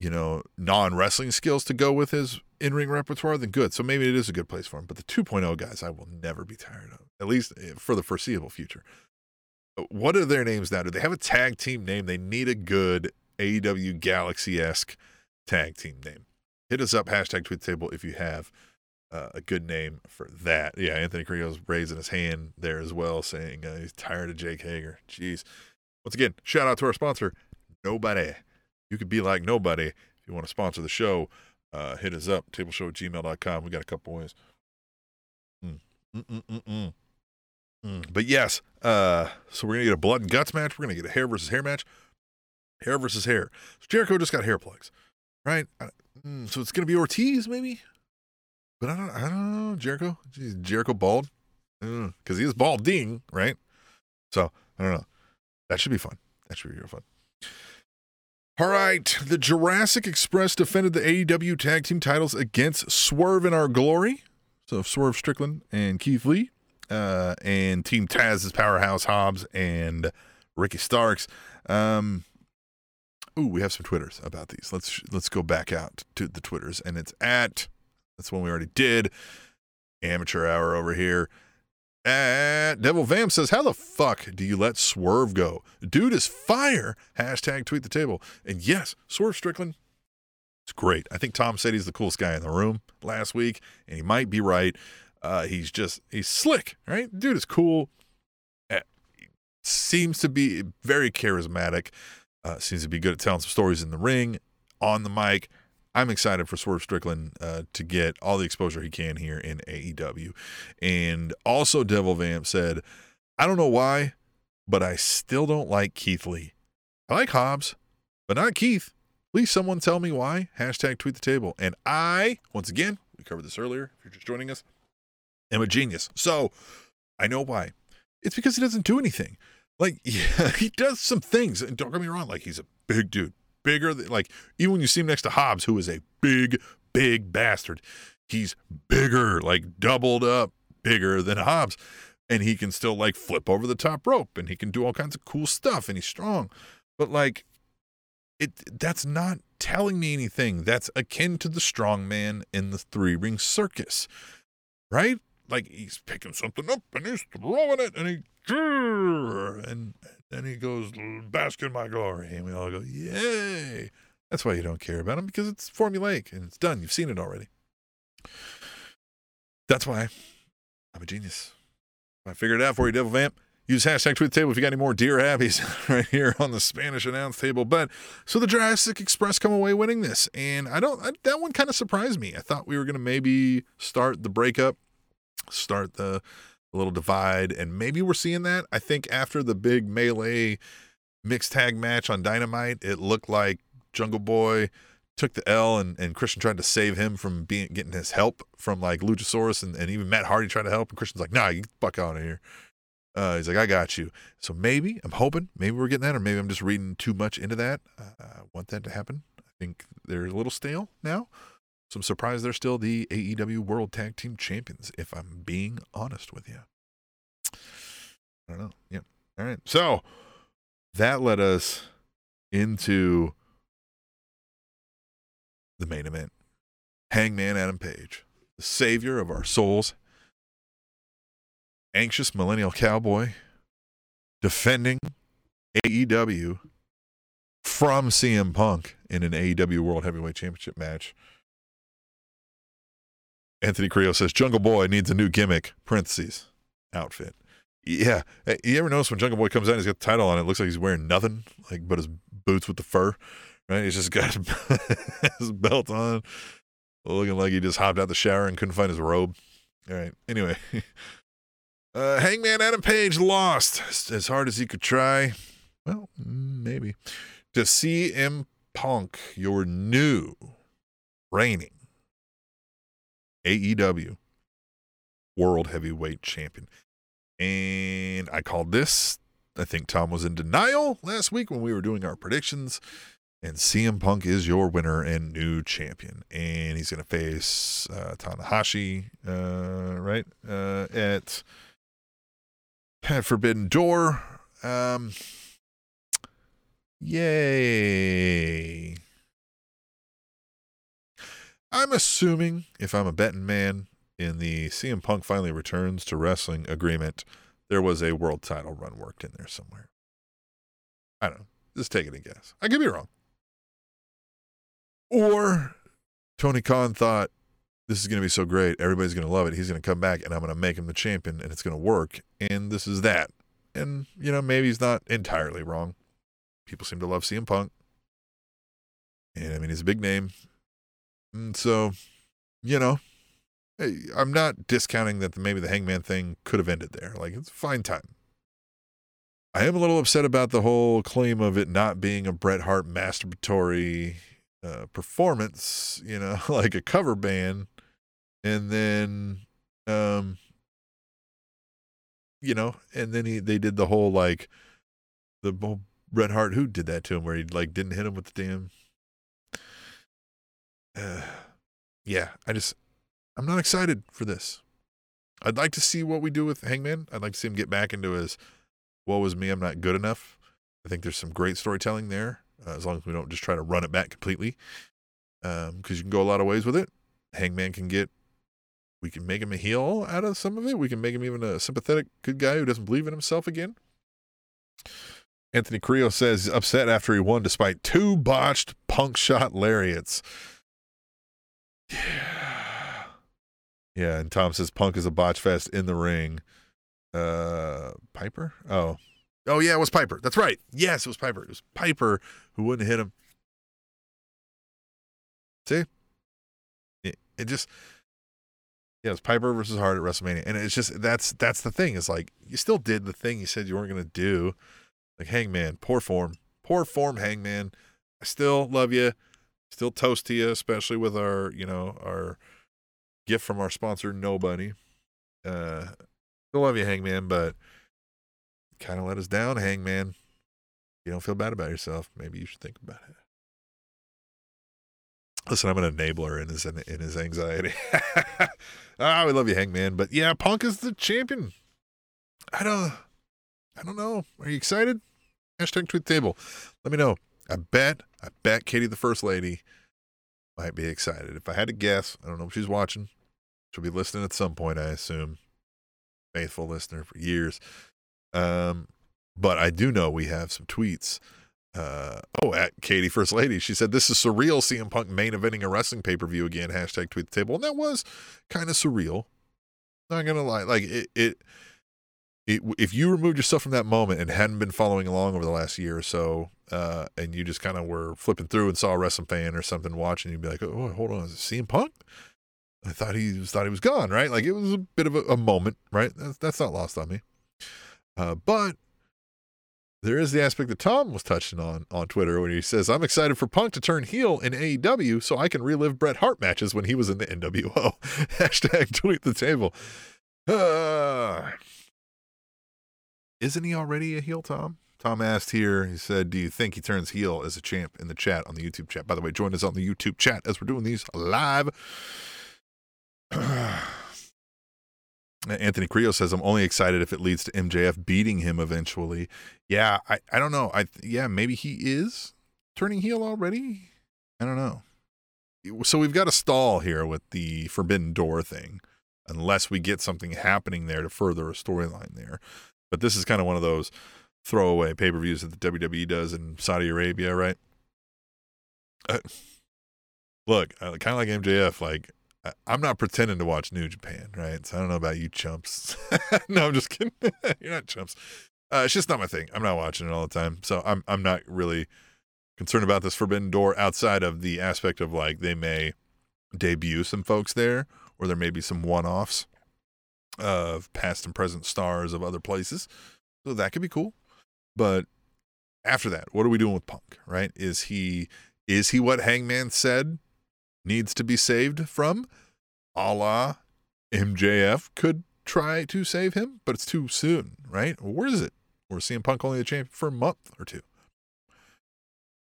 Speaker 2: you know, non wrestling skills to go with his in ring repertoire, then good. So maybe it is a good place for him. But the 2.0 guys, I will never be tired of, at least eh, for the foreseeable future. Uh, what are their names now? Do they have a tag team name? They need a good AEW Galaxy esque tag team name. Hit us up, hashtag tweet table if you have uh, a good name for that. Yeah, Anthony Carrillo's raising his hand there as well, saying uh, he's tired of Jake Hager. Jeez. Once again, shout out to our sponsor, Nobody. You could be like nobody if you want to sponsor the show. Uh, hit us up, tableshow gmail.com. We got a couple ways. Mm. Mm, mm, but yes, uh, so we're going to get a blood and guts match. We're going to get a hair versus hair match. Hair versus hair. So Jericho just got hair plugs, right? Mm, so it's going to be Ortiz, maybe? But I don't, I don't know. Jericho? Jericho bald? Because he is balding, right? So I don't know. That should be fun. That should be real fun. All right. The Jurassic Express defended the AEW tag team titles against Swerve in Our Glory. So Swerve Strickland and Keith Lee. Uh, and Team Taz's Powerhouse Hobbs and Ricky Starks. Um, ooh, we have some Twitters about these. Let's let's go back out to the Twitters. And it's at, that's one we already did. Amateur hour over here At Devil Vamp says, How the fuck do you let Swerve go? Dude is fire. Hashtag tweet the table. And yes, Swerve Strickland, it's great. I think Tom said he's the coolest guy in the room last week, and he might be right. Uh, he's just, he's slick, right? Dude is cool. Uh, seems to be very charismatic. Uh, seems to be good at telling some stories in the ring, on the mic. I'm excited for Swerve Strickland uh, to get all the exposure he can here in AEW. And also, Devil Vamp said, I don't know why, but I still don't like Keith Lee. I like Hobbs, but not Keith. Please, someone tell me why. Hashtag tweet the table. And I, once again, we covered this earlier. If you're just joining us, am a genius. So I know why. It's because he doesn't do anything. Like, yeah, he does some things. And don't get me wrong, like, he's a big dude, bigger than, like, even when you see him next to Hobbs, who is a big, big bastard, he's bigger, like, doubled up bigger than Hobbs. And he can still, like, flip over the top rope and he can do all kinds of cool stuff and he's strong. But, like, it that's not telling me anything. That's akin to the strong man in the three ring circus, right? Like he's picking something up and he's throwing it and he and then he goes bask in my glory and we all go yay. That's why you don't care about him because it's formulaic and it's done. You've seen it already. That's why I'm a genius. I figured it out for you, Devil Vamp. Use hashtag tweet the table if you got any more dear habbies right here on the Spanish announce table. But so the Jurassic Express come away winning this, and I don't. I, that one kind of surprised me. I thought we were to maybe start the breakup, start the little divide, and maybe we're seeing that. I think after the big melee mixed tag match on Dynamite, it looked like Jungle Boy took the L and, and Christian tried to save him from being getting his help from like Luchasaurus and, and even Matt Hardy tried to help and Christian's like, nah, you fuck out of here. Uh, he's like, I got you. So maybe I'm hoping, maybe we're getting that, or maybe I'm just reading too much into that. Uh, I want that to happen. I think they're a little stale now. So I'm surprised they're still the AEW World Tag Team Champions, if I'm being honest with you. I don't know. Yeah. All right. So that led us into the main event Hangman Adam Page, the savior of our souls, anxious millennial cowboy, defending AEW from CM Punk in an AEW World Heavyweight Championship match. Anthony Creo says Jungle Boy needs a new gimmick, parentheses, outfit. Yeah. You ever notice when Jungle Boy comes out, he's got the title on it, it looks like he's wearing nothing, like but his boots with the fur, right? He's just got his belt on, looking like he just hopped out the shower and couldn't find his robe. All right. Anyway, uh, Hangman Adam Page lost as hard as he could try. Well, maybe. To CM Punk, your new reigning AEW World Heavyweight Champion. And I called this. I think Tom was in denial last week when we were doing our predictions. And CM Punk is your winner and new champion. And he's going to face uh, Tanahashi, uh, right? Uh, at, at Forbidden Door. Um, yay. I'm assuming, if I'm a betting man, in the CM Punk finally returns to wrestling agreement, there was a world title run worked in there somewhere. I don't know. Just taking a guess. I could be wrong. Or Tony Khan thought this is going to be so great. Everybody's going to love it. He's going to come back and I'm going to make him the champion and it's going to work. And this is that. And, you know, maybe he's not entirely wrong. People seem to love CM Punk. And I mean, he's a big name. And so, you know, I'm not discounting that maybe the Hangman thing could have ended there. Like, it's a fine time. I am a little upset about the whole claim of it not being a Bret Hart masturbatory uh, performance, you know, like a cover band. And then, um, you know, and then he they did the whole like the whole Bret Hart who did that to him where he like didn't hit him with the damn. Uh, yeah, I just I'm not excited for this. I'd like to see what we do with Hangman. I'd like to see him get back into his "woe was me, I'm not good enough." I think there's some great storytelling there, uh, as long as we don't just try to run it back completely, because um, you can go a lot of ways with it. Hangman can get we can make him a heel out of some of it. We can make him even a sympathetic good guy who doesn't believe in himself again. Anthony Creo says he's upset after he won despite two botched Buckshot lariats. Yeah. Yeah, and Tom says Punk is a botch fest in the ring. Uh Piper? Oh. Oh yeah, it was Piper. That's right. Yes, it was Piper. It was Piper who wouldn't hit him. See? It, it just yeah, it's Piper versus Hart at WrestleMania. And it's just that's that's the thing. It's like you still did the thing you said you weren't gonna do. Like Hangman, poor form. Poor form, Hangman. I still love you. Still toast to you, especially with our, you know, our gift from our sponsor, Nobody. Uh still love you, Hangman, but kind of let us down, Hangman. You don't feel bad about yourself. Maybe you should think about it. Listen, I'm an enabler in his in his anxiety. ah, we love you, Hangman. But yeah, Punk is the champion. I don't, I don't know. Are you excited? Hashtag tweet table. Let me know. I bet, I bet Katie, the first lady, might be excited. If I had to guess, I don't know if she's watching. She'll be listening at some point, I assume. Faithful listener for years. Um, but I do know we have some tweets. Uh, oh, at Katie First Lady, she said, This is surreal CM Punk main eventing a wrestling pay per view again. Hashtag tweet the table. And that was kind of surreal. Not gonna lie. Like, it, it, it, if you removed yourself from that moment and hadn't been following along over the last year or so, uh, and you just kind of were flipping through and saw a wrestling fan or something watching, you'd be like, "Oh, hold on, is it CM Punk?" I thought he was thought he was gone, right? Like it was a bit of a, a moment, right? That's, that's not lost on me. Uh, but there is the aspect that Tom was touching on on Twitter when he says, "I'm excited for Punk to turn heel in AEW so I can relive Bret Hart matches when he was in the NWO." Hashtag tweet the table. Uh, isn't he already a heel, Tom? Tom asked here. He said, "Do you think he turns heel as a champ?" In the chat on the YouTube chat. By the way, join us on the YouTube chat as we're doing these live. Anthony Creo says, I'm only excited if it leads to MJF beating him eventually. Yeah, I, I don't know. I yeah, maybe he is turning heel already. I don't know. So we've got a stall here with the Forbidden Door thing, unless we get something happening there to further a storyline there. But this is kind of one of those throwaway pay per views that the WWE does in Saudi Arabia, right? Uh, look, uh, kind of like MJF, like I'm not pretending to watch New Japan, right? So I don't know about you chumps. no, I'm just kidding. You're not chumps. Uh, it's just not my thing. I'm not watching it all the time, so I'm I'm not really concerned about this Forbidden Door outside of the aspect of like they may debut some folks there, or there may be some one-offs of past and present stars of other places. So that could be cool. But after that, what are we doing with Punk? Right? Is he is he what Hangman said needs to be saved from, a la MJF could try to save him, but it's too soon, right? Where is it? We're seeing Punk only the champion for a month or two.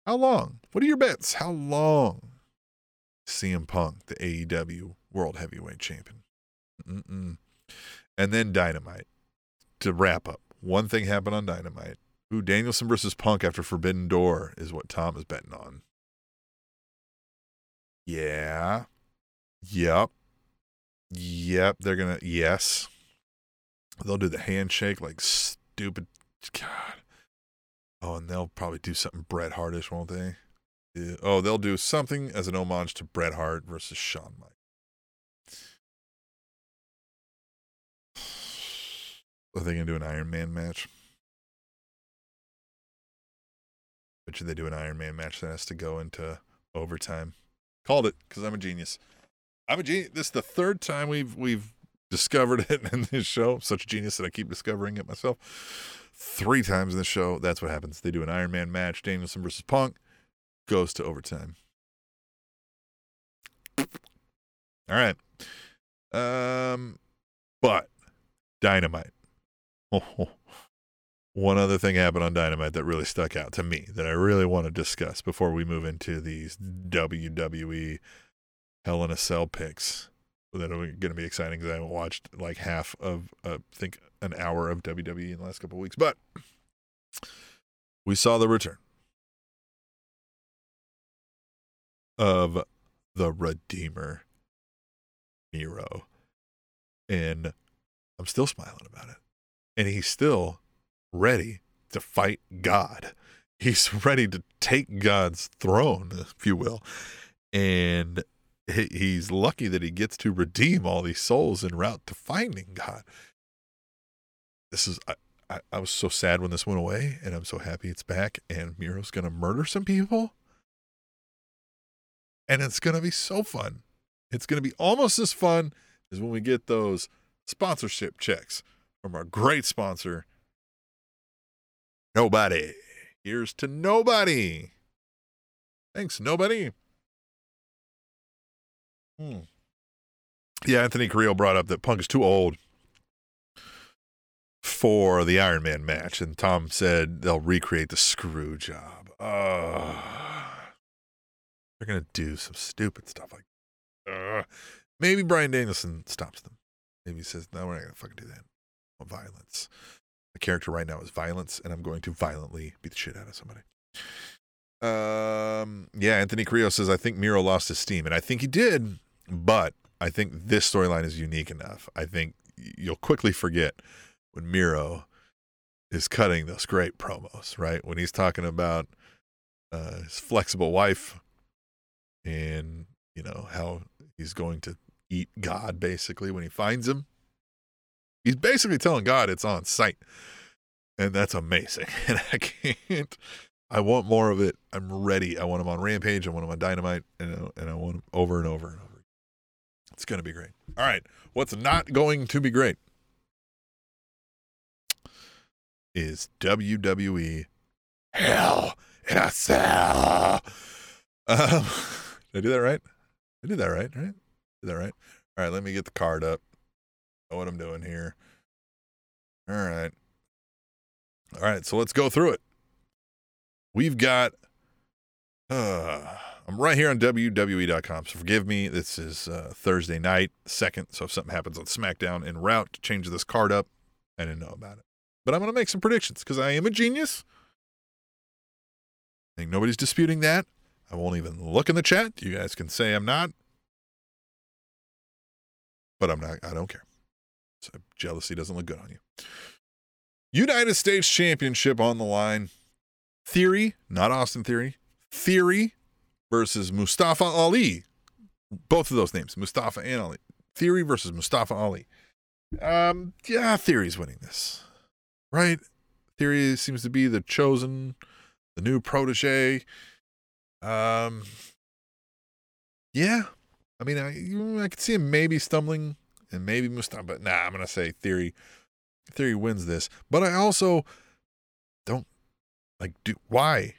Speaker 2: How long? What are your bets? How long? CM Punk, the AEW World Heavyweight Champion. Mm-mm. And then Dynamite. To wrap up, one thing happened on Dynamite. Who Danielson versus Punk after Forbidden Door is what Tom is betting on. Yeah. Yep. Yep. They're going to, yes. They'll do the handshake like stupid. God. Oh, and they'll probably do something Bret Hartish, won't they? Oh, they'll do something as an homage to Bret Hart versus Shawn Mike. Are they going to do an Iron Man match? But should they do an Iron Man match that has to go into overtime? Called it because I'm a genius. I'm a genius. This is the third time we've we've discovered it in this show. Such a genius that I keep discovering it myself. Three times in the show, that's what happens. They do an Iron Man match, Danielson versus Punk, goes to overtime. All right. Um, but Dynamite. One other thing happened on Dynamite that really stuck out to me that I really want to discuss before we move into these WWE Hell in a Cell picks that are going to be exciting because I haven't watched like half of, uh, I think, an hour of WWE in the last couple weeks. But we saw the return of the Redeemer, Miro. And I'm still smiling about it. And he's still ready to fight God. He's ready to take God's throne, if you will. And he's lucky that he gets to redeem all these souls en route to finding God. This is, I, I, I was so sad when this went away, and I'm so happy it's back. And Miro's going to murder some people. And it's going to be so fun. It's going to be almost as fun as when we get those sponsorship checks from our great sponsor, Nobody. Here's to nobody. Thanks, nobody. Hmm. Yeah, Anthony Carrillo brought up that Punk is too old for the Iron Man match, and Tom said they'll recreate the screw job. Uh, they're gonna do some stupid stuff like. Uh, maybe Bryan Danielson stops them. Maybe he says, "No, we're not gonna fucking do that. Violence." The character right now is violence, and I'm going to violently beat the shit out of somebody. Um, yeah, Anthony Creo says I think Miro lost his steam, and I think he did, but I think this storyline is unique enough. I think you'll quickly forget when Miro is cutting those great promos, right? When he's talking about uh, his flexible wife and you know how he's going to eat God basically when he finds him. He's basically telling God it's on sight, and that's amazing. And I can't I want more of it. I'm ready. I want him on Rampage. I want him on Dynamite, and and I want him over and over and over. It's going to be great. All right, what's not going to be great is WWE Hell in a Cell. Um, did I do that right? I did that right, right? Did that right? All right, let me get the card up. Know what I'm doing here. All right. All right, so let's go through it. We've got, uh, I'm right here on WWE.com. So forgive me. This is uh, Thursday night, second. So if something happens on SmackDown en route to change this card up, I didn't know about it. But I'm going to make some predictions because I am a genius. I think nobody's disputing that. I won't even look in the chat. You guys can say I'm not. But I'm not, I don't care. So jealousy doesn't look good on you. United States Championship on the line. Theory, not Austin Theory, Theory versus Mustafa Ali. Both of those names, Mustafa and Ali. Theory versus Mustafa Ali. Um, yeah, Theory's winning this, right? Theory seems to be the chosen, the new protege. Um, yeah, I mean, I I could see him maybe stumbling and maybe Mustafa, but nah, I'm gonna say Theory. Theory wins this, but I also don't like, do why?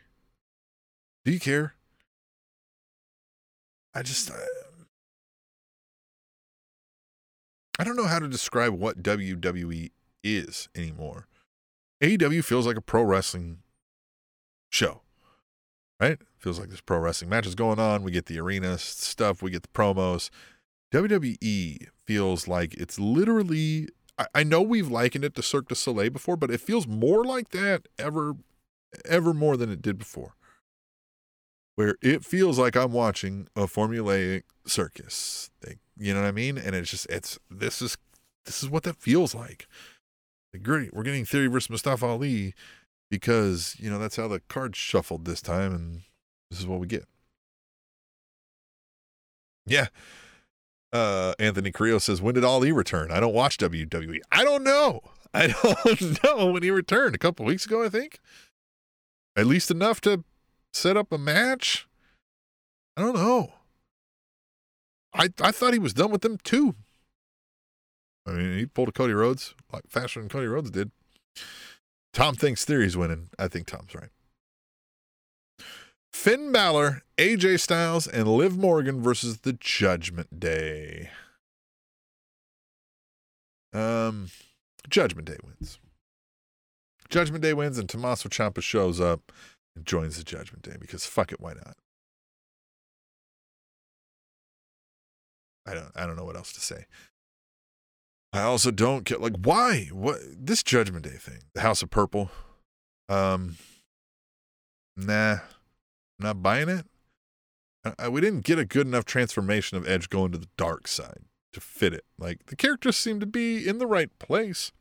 Speaker 2: Do you care? I just, I, I don't know how to describe what WWE is anymore. AEW feels like a pro wrestling show, right? Feels like there's pro wrestling matches going on. We get the arena stuff, we get the promos. WWE feels like it's literally. I, I know we've likened it to Cirque du Soleil before, but it feels more like that ever ever more than it did before. Where it feels like I'm watching a formulaic circus. you know what I mean? And it's just it's this is this is what that feels like. like great, we're getting Theory versus Mustafa Ali because you know that's how the cards shuffled this time, and this is what we get. Yeah. Uh, Anthony Carrillo says, When did Ali return? I don't watch WWE. I don't know. I don't know when he returned. A couple weeks ago, I think at least enough to set up a match. I don't know. I I thought he was done with them too. I mean, he pulled a Cody Rhodes like faster than Cody Rhodes did. Tom thinks Theory's winning. I think Tom's right. Finn Balor, AJ Styles, and Liv Morgan versus the Judgment Day. Um, Judgment Day wins. Judgment Day wins and Tommaso Ciampa shows up and joins the Judgment Day because fuck it, why not? I don't I don't know what else to say. I also don't get like why what this Judgment Day thing, the House of Purple. Um, nah, I'm not buying it. I, we didn't get a good enough transformation of Edge going to the dark side. to fit it. Like the characters seem to be in the right place,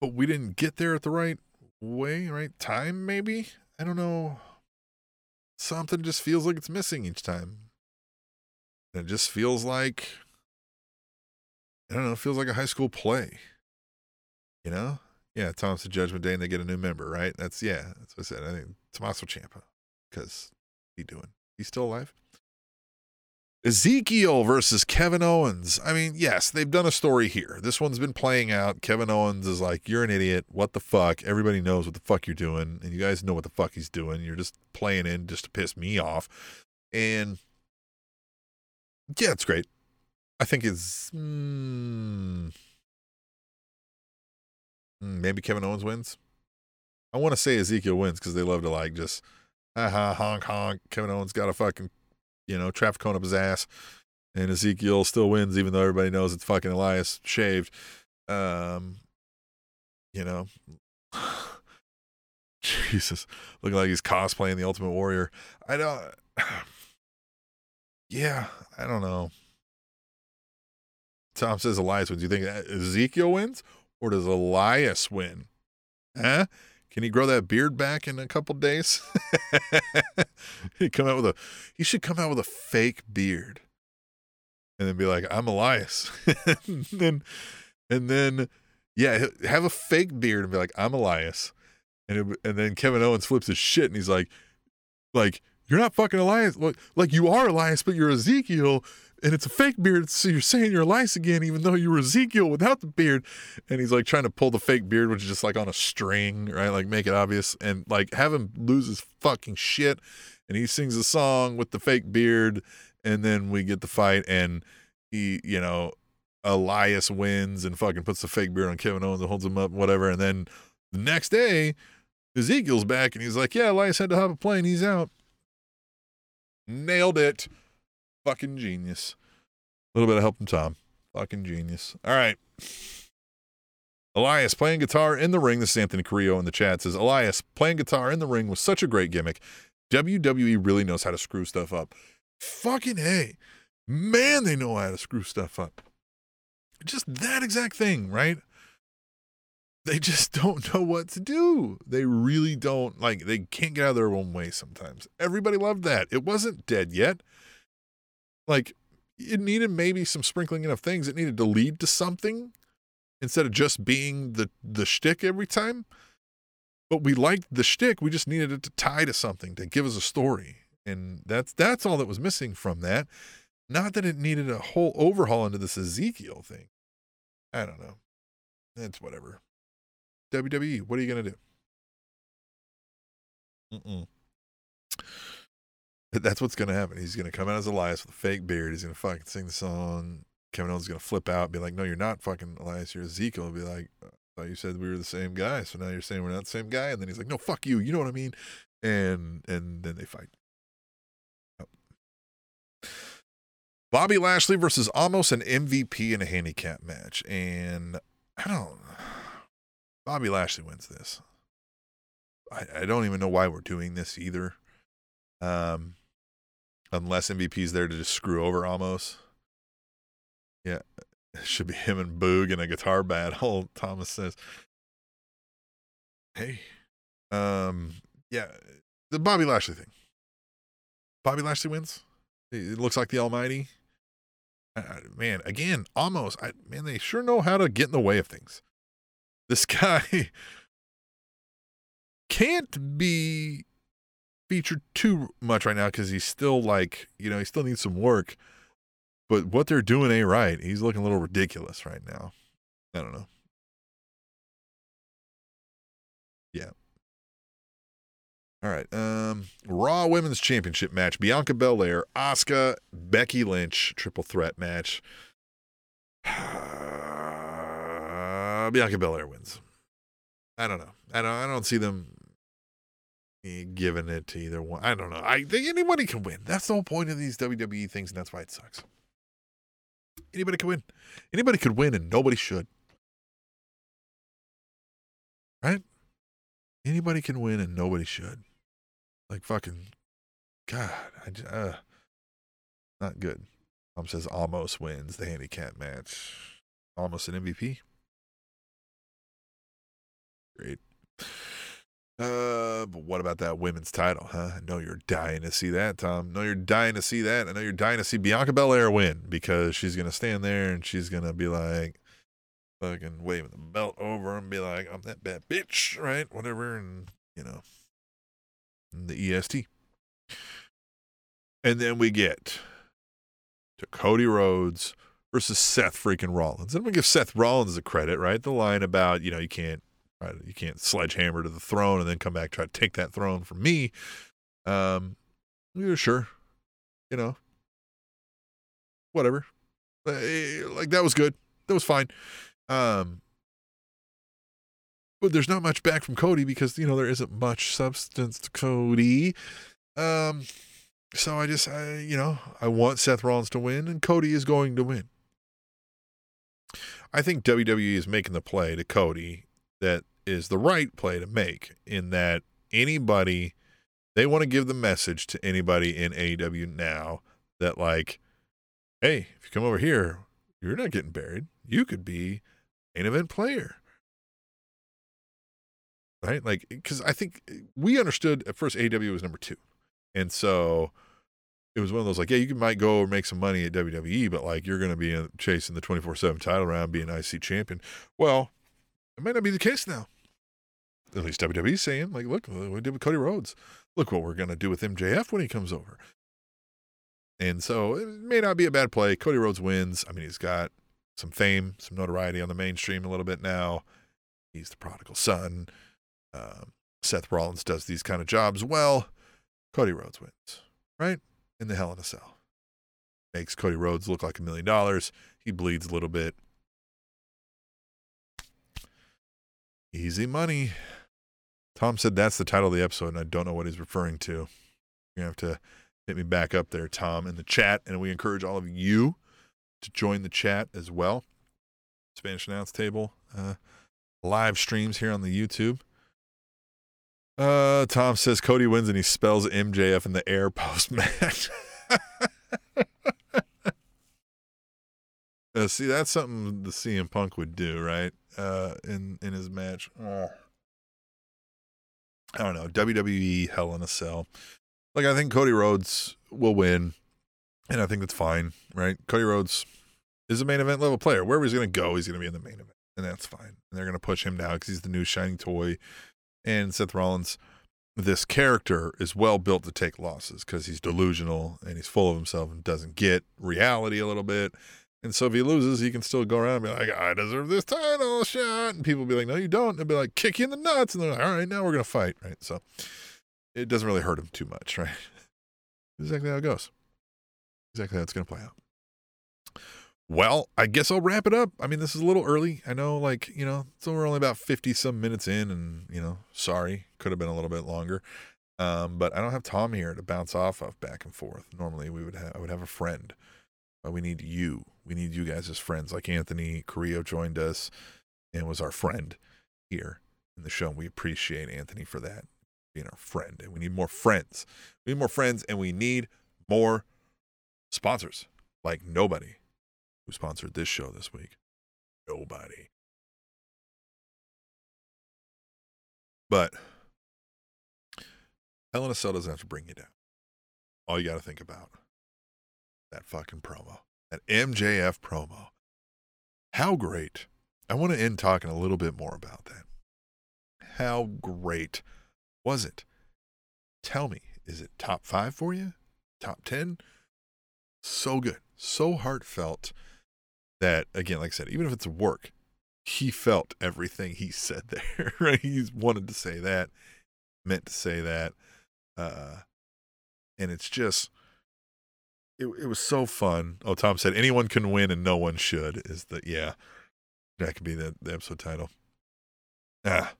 Speaker 2: but we didn't get there at the right way, right time. Maybe I don't know. Something just feels like it's missing each time. And it just feels like I don't know. It feels like a high school play. You know? Yeah, Tom's the Judgment Day, and they get a new member, right? That's yeah. That's what I said. I think Tommaso Ciampa, because he doing? He's still alive. Ezekiel versus Kevin Owens. I mean, yes, they've done a story here. This one's been playing out. Kevin Owens is like, You're an idiot. What the fuck? Everybody knows what the fuck you're doing. And you guys know what the fuck he's doing. You're just playing in just to piss me off. And yeah, it's great. I think it's. Mm, maybe Kevin Owens wins. I want to say Ezekiel wins because they love to like just, ha honk honk. Kevin Owens got a fucking you know, traffic cone up his ass. And Ezekiel still wins, even though everybody knows it's fucking Elias shaved. Um, you know, Jesus, looking like he's cosplaying the Ultimate Warrior. I don't. Yeah, I don't know. Tom says Elias wins. You think Ezekiel wins or does Elias win? Huh? Can he grow that beard back in a couple days? he come out with a he should come out with a fake beard. And then be like, I'm Elias. and then and then yeah, have a fake beard and be like, I'm Elias. And it, and then Kevin Owens flips his shit and he's like like you're not fucking Elias. Like, like you are Elias, but you're Ezekiel and it's a fake beard. So you're saying you're Elias again, even though you were Ezekiel without the beard. And he's like trying to pull the fake beard, which is just like on a string, right? Like make it obvious and like have him lose his fucking shit. And he sings a song with the fake beard. And then we get the fight and he, you know, Elias wins and fucking puts the fake beard on Kevin Owens and holds him up, whatever. And then the next day, Ezekiel's back and he's like, yeah, Elias had to hop a plane. He's out. Nailed it. Fucking genius. A little bit of help from Tom. Fucking genius. All right. Elias playing guitar in the ring. This is Anthony Carrillo in the chat says Elias playing guitar in the ring was such a great gimmick. WWE really knows how to screw stuff up. Fucking hey. Man, they know how to screw stuff up. Just that exact thing, right? They just don't know what to do. They really don't like they can't get out of their own way sometimes. Everybody loved that. It wasn't dead yet like it needed maybe some sprinkling in of things. It needed to lead to something instead of just being the the shtick every time. But we liked the shtick. We just needed it to tie to something to give us a story, and that's that's all that was missing from that. Not that it needed a whole overhaul into this Ezekiel thing. I don't know. It's whatever. WWE, what are you gonna do? Mm-mm. That's what's going to happen. He's going to come out as Elias with a fake beard. He's going to fucking sing the song. Kevin Owens is going to flip out, and be like, "No, you're not fucking Elias. You're Ezekiel." be like, "I thought you said we were the same guy, so now you're saying we're not the same guy." And then he's like, "No, fuck you. You know what I mean?" And and then they fight. Bobby Lashley versus Omos an MVP in a handicap match, and I don't. Bobby Lashley wins this. I, I don't even know why we're doing this either. Um, unless MVP's there to just screw over Omos. Yeah, it should be him and Boog in a guitar battle. Thomas says, "Hey, um, yeah, the Bobby Lashley thing. Bobby Lashley wins. It looks like the Almighty. Uh, man, again, Omos. I man, they sure know how to get in the way of things. This guy can't be featured too much right now because he's still like, you know, he still needs some work. But what they're doing ain't right. He's looking a little ridiculous right now. I don't know. Yeah. All right. Um, Raw Women's Championship match: Bianca Belair, Asuka, Becky Lynch, triple threat match. Bianca Belair wins. I don't know. I don't. I don't see them giving it to either one. I don't know. I think anybody can win. That's the whole point of these WWE things, and that's why it sucks. Anybody can win. Anybody could win, and nobody should. Right? Anybody can win, and nobody should. Like fucking, God, I just, uh, not good. Tom says Omos wins the handicap match. Omos an MVP. Great. Uh, but what about that women's title, huh? I know you're dying to see that, Tom. I know you're dying to see that. I know you're dying to see Bianca Belair win because she's gonna stand there and she's gonna be like, fucking waving the belt over and be like, "I'm that bad bitch," right? Whatever, and you know, the EST. And then we get to Cody Rhodes versus Seth freaking Rollins. And we give Seth Rollins the credit, right? The line about, you know, you can't right, you can't sledgehammer to the throne and then come back try to take that throne from me. Um yeah, sure. You know. Whatever. Uh, like that was good. That was fine. Um but there's not much back from Cody because you know there isn't much substance to Cody. Um so I just, I, you know, I want Seth Rollins to win, and Cody is going to win. I think WWE is making the play to Cody that is the right play to make, in that anybody, they want to give the message to anybody in AEW now that, like, hey, if you come over here, you're not getting buried. You could be an event player. Right? Like, because I think we understood at first AEW was number two. And so it was one of those like, yeah, you might go or make some money at WWE, but like you're going to be uh, chasing the 24 7 title round, being IC champion. Well, it might not be the case now. At least WWE's saying, like, look, we did with Cody Rhodes. Look what we're going to do with MJF when he comes over. And so it may not be a bad play. Cody Rhodes wins. I mean, he's got some fame, some notoriety on the mainstream a little bit now. He's the prodigal son. Um, Seth Rollins does these kind of jobs well. Cody Rhodes wins, right? In the Hell in a Cell. Makes Cody Rhodes look like a million dollars. He bleeds a little bit. Easy money. Tom said that's the title of the episode, and I don't know what he's referring to. You have to hit me back up there, Tom, in the chat, and we encourage all of you to join the chat as well. Spanish announce table uh, live streams here on the YouTube. Uh, Tom says Cody wins and he spells MJF in the air post match. uh, see, that's something the CM Punk would do, right? Uh, in in his match. I don't know. WWE Hell in a Cell. Like I think Cody Rhodes will win, and I think that's fine, right? Cody Rhodes is a main event level player. Wherever he's to go, he's to be in the main event, and that's fine. And they're to push him now because he's the new shining toy and Seth Rollins, this character is well built to take losses because he's delusional and he's full of himself and doesn't get reality a little bit. And so if he loses, he can still go around and be like, I deserve this title shot. And people be like, No, you don't. And they'll be like, kick you in the nuts. And they're like, All right, now we're going to fight. Right. So it doesn't really hurt him too much. Right. exactly how it goes. Exactly how it's going to play out. Well, I guess I'll wrap it up. I mean, this is a little early. I know, like, you know, so we're only about 50 some minutes in, and, you know, sorry, could have been a little bit longer. Um, but I don't have Tom here to bounce off of back and forth. Normally, we would have, I would have a friend, Uh, we need you. We need you guys as friends. Like Anthony Carrillo joined us and was our friend here in the show. And We appreciate Anthony for that, being our friend. And we need more friends. We need more friends, and we need more sponsors like nobody who sponsored this show this week? Nobody. But Hell Cell doesn't have to bring you down. All you got to think about that fucking promo, that MJF promo. How great. I want to end talking a little bit more about that. How great was it? Tell me, is it top five for you? Top 10? So good. So heartfelt that again, like I said, even if it's work, he felt everything he said there. Right? He's wanted to say that, meant to say that, uh, and it's just. It, it was so fun. Oh, Tom said anyone can win and no one should. Is the yeah, that could be the, the episode title. Ah,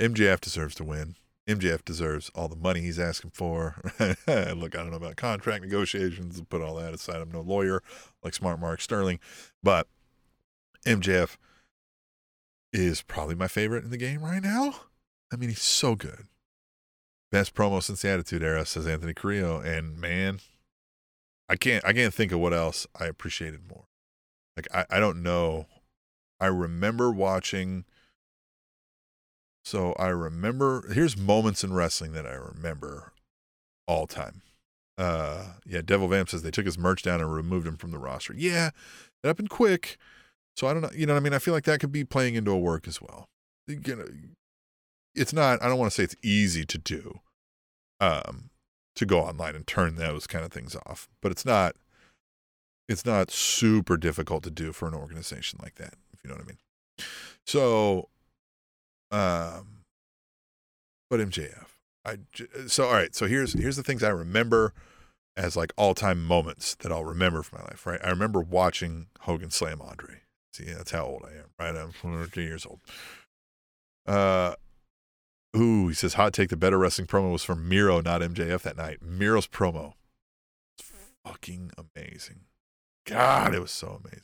Speaker 2: MJF deserves to win. MJF deserves all the money he's asking for. Look, I don't know about contract negotiations. Put all that aside. I'm no lawyer like Smart Mark Sterling, but MJF is probably my favorite in the game right now. I mean, he's so good. Best promo since the Attitude Era, says Anthony Carrillo. And man, I can't I can't think of what else I appreciated more. Like I, I don't know. I remember watching so I remember here's moments in wrestling that I remember all time. Uh yeah, Devil Vamp says they took his merch down and removed him from the roster. Yeah, it happened quick. So I don't know, you know what I mean? I feel like that could be playing into a work as well. You know, it's not I don't want to say it's easy to do. Um to go online and turn those kind of things off. But it's not it's not super difficult to do for an organization like that, if you know what I mean. So um but MJF. I so all right, so here's here's the things I remember as like all-time moments that I'll remember from my life, right? I remember watching Hogan slam Andre. See, that's how old I am, right? I'm 2 years old. Uh Ooh, he says hot take. The better wrestling promo was from Miro, not MJF that night. Miro's promo fucking amazing. God, it was so amazing.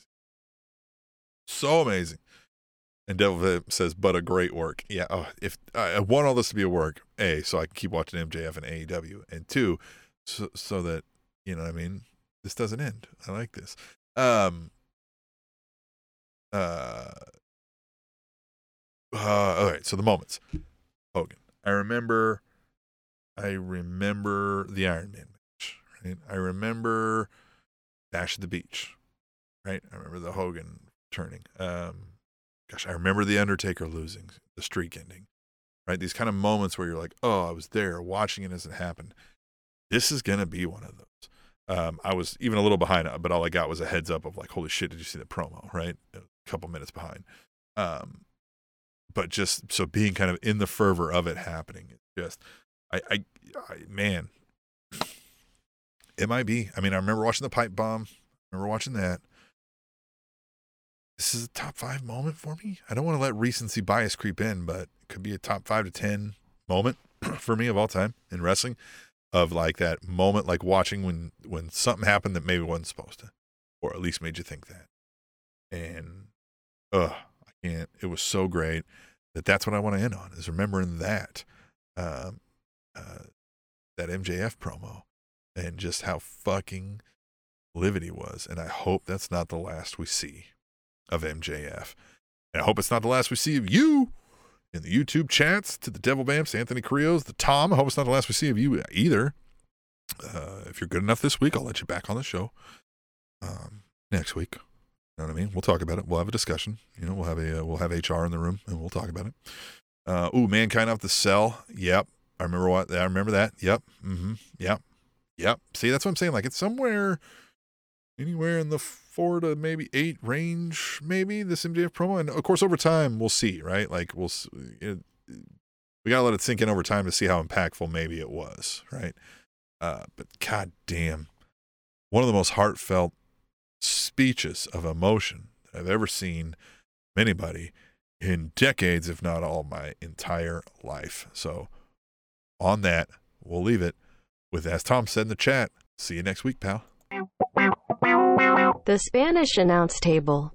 Speaker 2: So amazing. And Devil says, but a great work. Yeah. Oh, if I want all this to be a work, A, so I can keep watching MJF and AEW. And two, so, so that, you know what I mean? This doesn't end. I like this. Um, uh, uh, all right. So the moments. Hogan. I remember I remember the Iron Man match, right? I remember Bash at the Beach, right? I remember the Hogan turning. Um, gosh, I remember the Undertaker losing, the streak ending, right? These kind of moments where you're like, oh, I was there watching it as it happened. This is gonna be one of those. Um, I was even a little behind, but all I got was a heads up of like, holy shit, did you see the promo? Right, a couple minutes behind. Um, but just so being kind of in the fervor of it happening, just I, I, I man, it might be. I mean, I remember watching the pipe bomb. I remember watching that. This is a top five moment for me. I don't want to let recency bias creep in, but it could be a top five to ten moment for me of all time in wrestling. Of like that moment, like watching when when something happened that maybe wasn't supposed to, or at least made you think that. And, ugh, I It was so great that that's what I want to end on is remembering that um, uh, that MJF promo and just how fucking livid he was. And I hope that's not the last we see of MJF. And I hope it's not the last we see of you in the YouTube chats to the Devil Vamps, Anthony Carrillo's, the Tom. I hope it's not the last we see of you either. Uh, if you're good enough this week, I'll let you back on the show um, next week. You know what I mean? We'll talk about it. We'll have a discussion. You know, we'll have a uh, we'll have HR in the room and we'll talk about it. Uh, ooh, mankind off the cell. Yep, I remember what I remember that. Yep. Mm-hmm. Yep. Yep. See, that's what I'm saying. Like it's somewhere, anywhere in the four to maybe eight range, maybe this MJF promo. And of course, over time, we'll see. Right? Like we'll it, we gotta let it sink in over time to see how impactful maybe it was. Right? Uh, but god damn, one of the most heartfelt speeches of emotion I've ever seen anybody in decades, if not all my entire life. So, on that, we'll leave it with, as Tom said in the chat, see you next week, pal.
Speaker 1: The Spanish announce table.